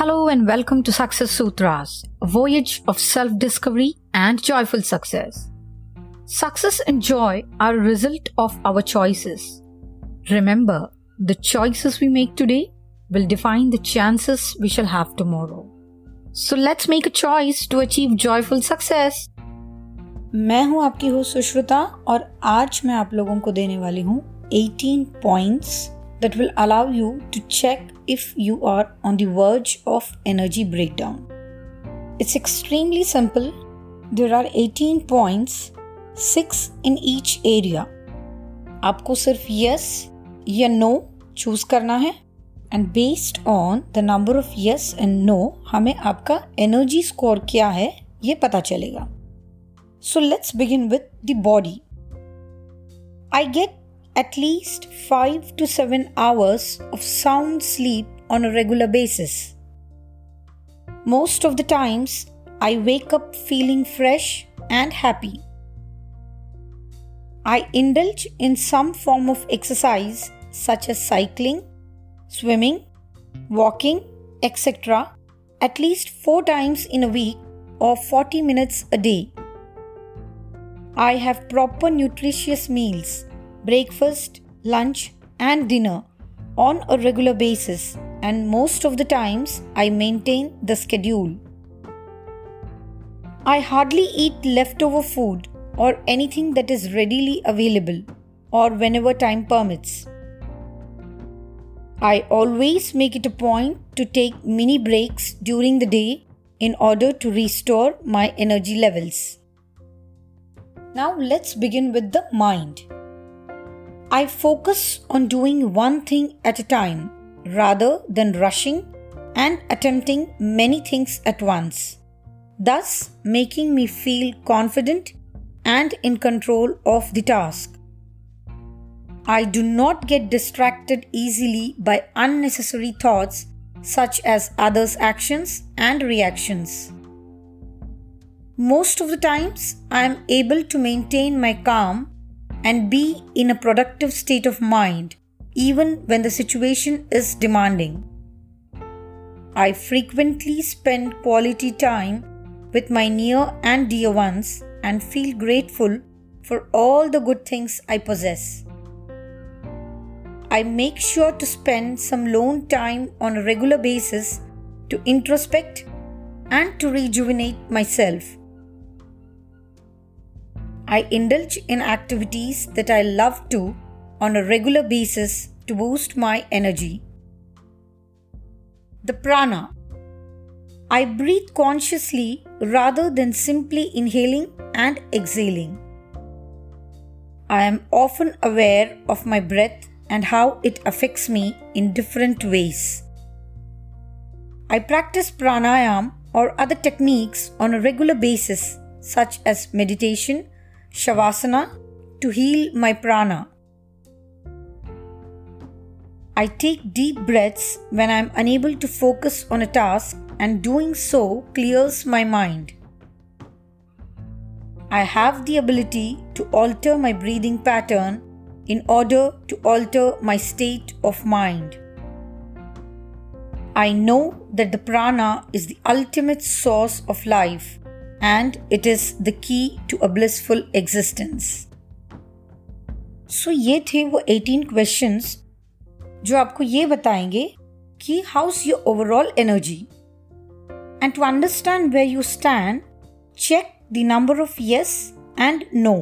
Hello and welcome to Success Sutras, a voyage of self discovery and joyful success. Success and joy are a result of our choices. Remember, the choices we make today will define the chances we shall have tomorrow. So let's make a choice to achieve joyful success. मैं हूं आपकी हो सुश्रुता और आज मैं आप लोगों को देने वाली हूं 18 points that will allow you to check if you are on the verge of energy breakdown. It's extremely simple. There are 18 points, 6 in each area. आपको सिर्फ़ yes या no चूज़ करना है and based on the number of yes and no हमें आपका energy score क्या है ये पता चलेगा so let's begin with the body I get at least 5 to 7 hours of sound sleep on a regular basis. Most of the times, I wake up feeling fresh and happy. I indulge in some form of exercise such as cycling, swimming, walking, etc., at least 4 times in a week or 40 minutes a day. I have proper nutritious meals breakfast, lunch, and dinner on a regular basis, and most of the times I maintain the schedule. I hardly eat leftover food or anything that is readily available or whenever time permits. I always make it a point to take mini breaks during the day in order to restore my energy levels. Now let's begin with the mind. I focus on doing one thing at a time rather than rushing and attempting many things at once, thus making me feel confident and in control of the task. I do not get distracted easily by unnecessary thoughts such as others' actions and reactions. Most of the times, I am able to maintain my calm and be in a productive state of mind even when the situation is demanding. I frequently spend quality time with my near and dear ones and feel grateful for all the good things I possess. I make sure to spend some lone time on a regular basis to introspect and to rejuvenate myself. I indulge in activities that I love to on a regular basis to boost my energy. The prana. I breathe consciously rather than simply inhaling and exhaling. I am often aware of my breath and how it affects me in different ways. I practice pranayam or other techniques on a regular basis, such as meditation, Shavasana to heal my prana. I take deep breaths when I am unable to focus on a task, and doing so clears my mind. I have the ability to alter my breathing pattern in order to alter my state of mind. I know that the prana is the ultimate source of life and it is the key to a blissful existence. So ये थे वो 18 questions जो आपको ये बताएंगे कि how's your overall energy and to understand where you stand check the number of yes and no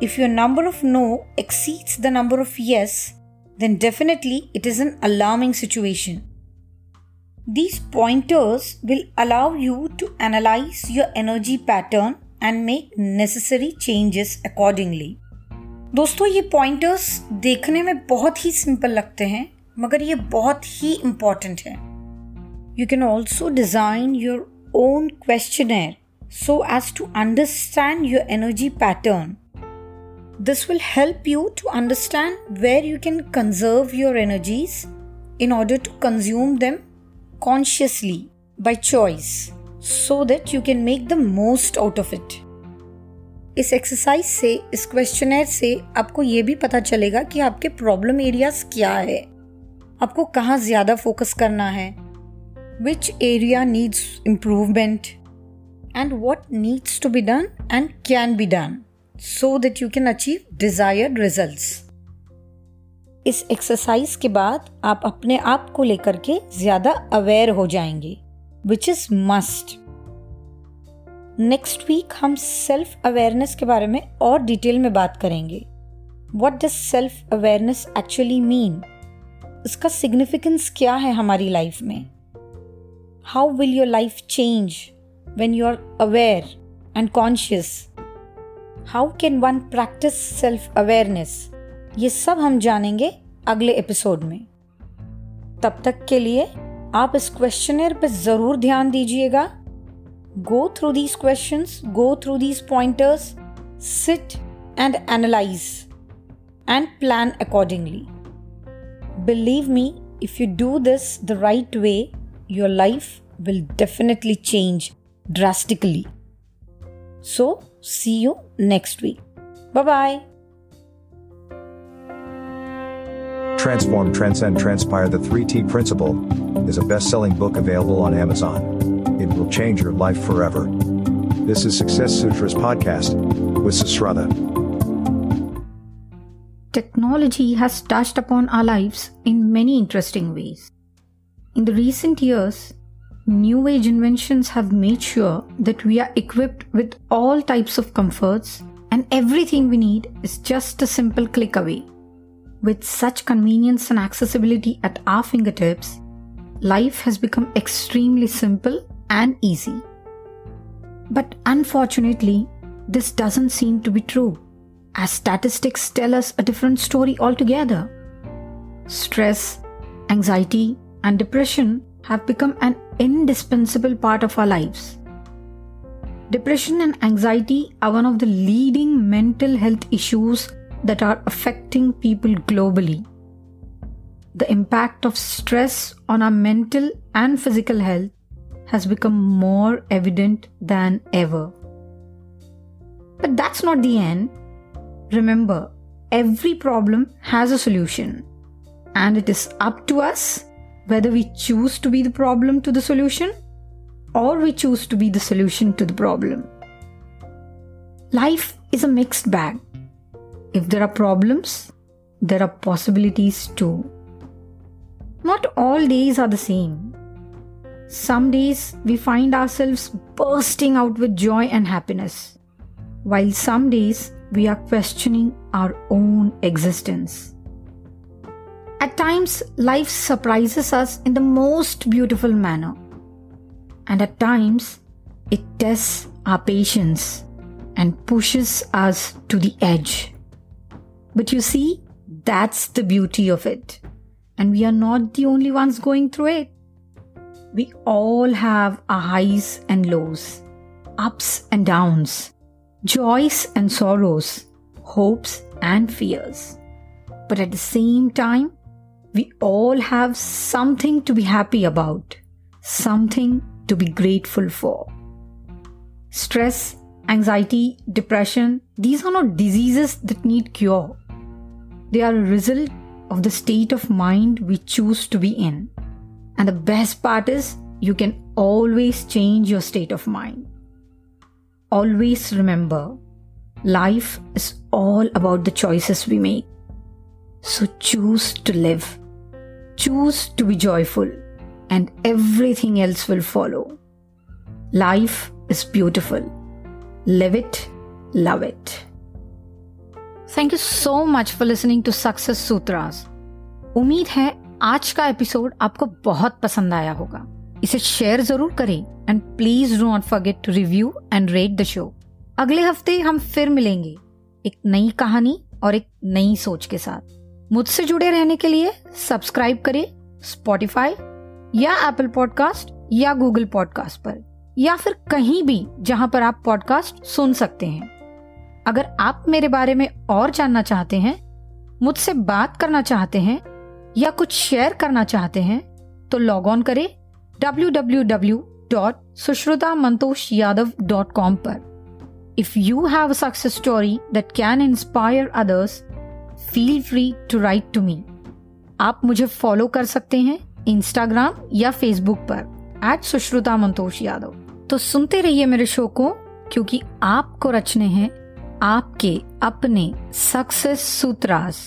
if your number of no exceeds the number of yes, then definitely it is an alarming situation. These pointers will allow you to analyze your energy pattern and make necessary changes accordingly. दोस्तों ये pointers देखने में बहुत ही simple लगते हैं मगर ये बहुत ही इंपॉर्टेंट है you can also design your own questionnaire so as to understand your energy pattern. This will help you to understand where you can conserve your energies in order to consume them consciously, by choice, so that you can make the most out of it. इस exercise से, इस questionnaire से आपको ये भी पता चलेगा कि आपके प्रॉब्लम एरियाज़ क्या है। आपको कहाँ ज़्यादा फोकस करना है। Which area needs improvement and what needs to be done and can be done so that you can achieve desired result इस एक्सरसाइज के बाद आप अपने आप को लेकर के ज़्यादा अवेयर हो जाएँगे which is must next week हम सेल्फ अवेयरनेस के बारे में और डिटेल में बात करेंगे। What does self awareness actually mean इसका सिग्निफिकेंस क्या है हमारी लाइफ में? How will your life change when you are aware and conscious how can one practice self awareness ये सब हम जानेंगे अगले एपिसोड में। तब तक के लिए आप इस क्वेश्चनर पर ज़रूर ध्यान दीजिएगा। Go through these question go through these pointers sit and analyze and plan accordingly believe me if you do this the right way your life will definitely change drastically so see you next week bye bye Transform, Transcend, Transpire The 3T Principle is a best selling book available on Amazon. It will change your life forever. This is Success Sutras Podcast with Sushruta. Technology has touched upon our lives in many interesting ways. In the recent years, new age inventions have made sure that we are equipped with all types of comforts and everything we need is just a simple click away. With such convenience and accessibility at our fingertips, life has become extremely simple and easy. But unfortunately, this doesn't seem to be true as statistics tell us a different story altogether. Stress, anxiety, and depression have become an indispensable part of our lives. Depression and anxiety are one of the leading mental health issues that are affecting people globally. The impact of stress on our mental and physical health has become more evident than ever. But that's not the end. Remember, every problem has a solution, and it is up to us whether we choose to be the problem to the solution or we choose to be the solution to the problem. Life is a mixed bag. If there are problems, there are possibilities too. Not all days are the same. Some days we find ourselves bursting out with joy and happiness, while some days we are questioning our own existence. At times, life surprises us in the most beautiful manner, and at times, it tests our patience and pushes us to the edge. But you see, that's the beauty of it, and we are not the only ones going through it. We all have our highs and lows, ups and downs joys and sorrows, hopes and fears. But at the same time, we all have something to be happy about, something to be grateful for. Stress, anxiety, depression, these are not diseases that need cure. They are a result of the state of mind we choose to be in. And the best part is, you can always change your state of mind always remember life is all about the choices we make. So choose to live, choose to be joyful, and everything else will follow. Life is beautiful. Live it, love it. Thank you so much for listening to Success Sutras. उम्मीद है आज का episode आपको बहुत पसंद आया होगा। इसे शेयर ज़रूर करें and please do not forget to review and rate the show अगले हफ़्ते हम फिर मिलेंगे एक नई कहानी और एक नई सोच के साथ। मुझसे जुड़े रहने के लिए सब्सक्राइब करें स्पॉटिफाई या एप्पल पॉडकास्ट या गूगल पॉडकास्ट पर या फिर कहीं भी जहाँ पर आप पॉडकास्ट सुन सकते हैं। अगर आप मेरे बारे में और जानना चाहते हैं मुझसे बात करना चाहते हैं या कुछ शेयर करना चाहते हैं तो लॉग ऑन करें www.sushrutamantosh.yadav.com पर if you have a success story that can inspire others, feel free to write to me. आप मुझे फॉलो कर सकते हैं इंस्टाग्राम या फेसबुक पर एट सुश्रुता मंतोष यादव तो सुनते रहिए मेरे शो को क्योंकि आपको रचने हैं आपके अपने सक्सेस सूत्रास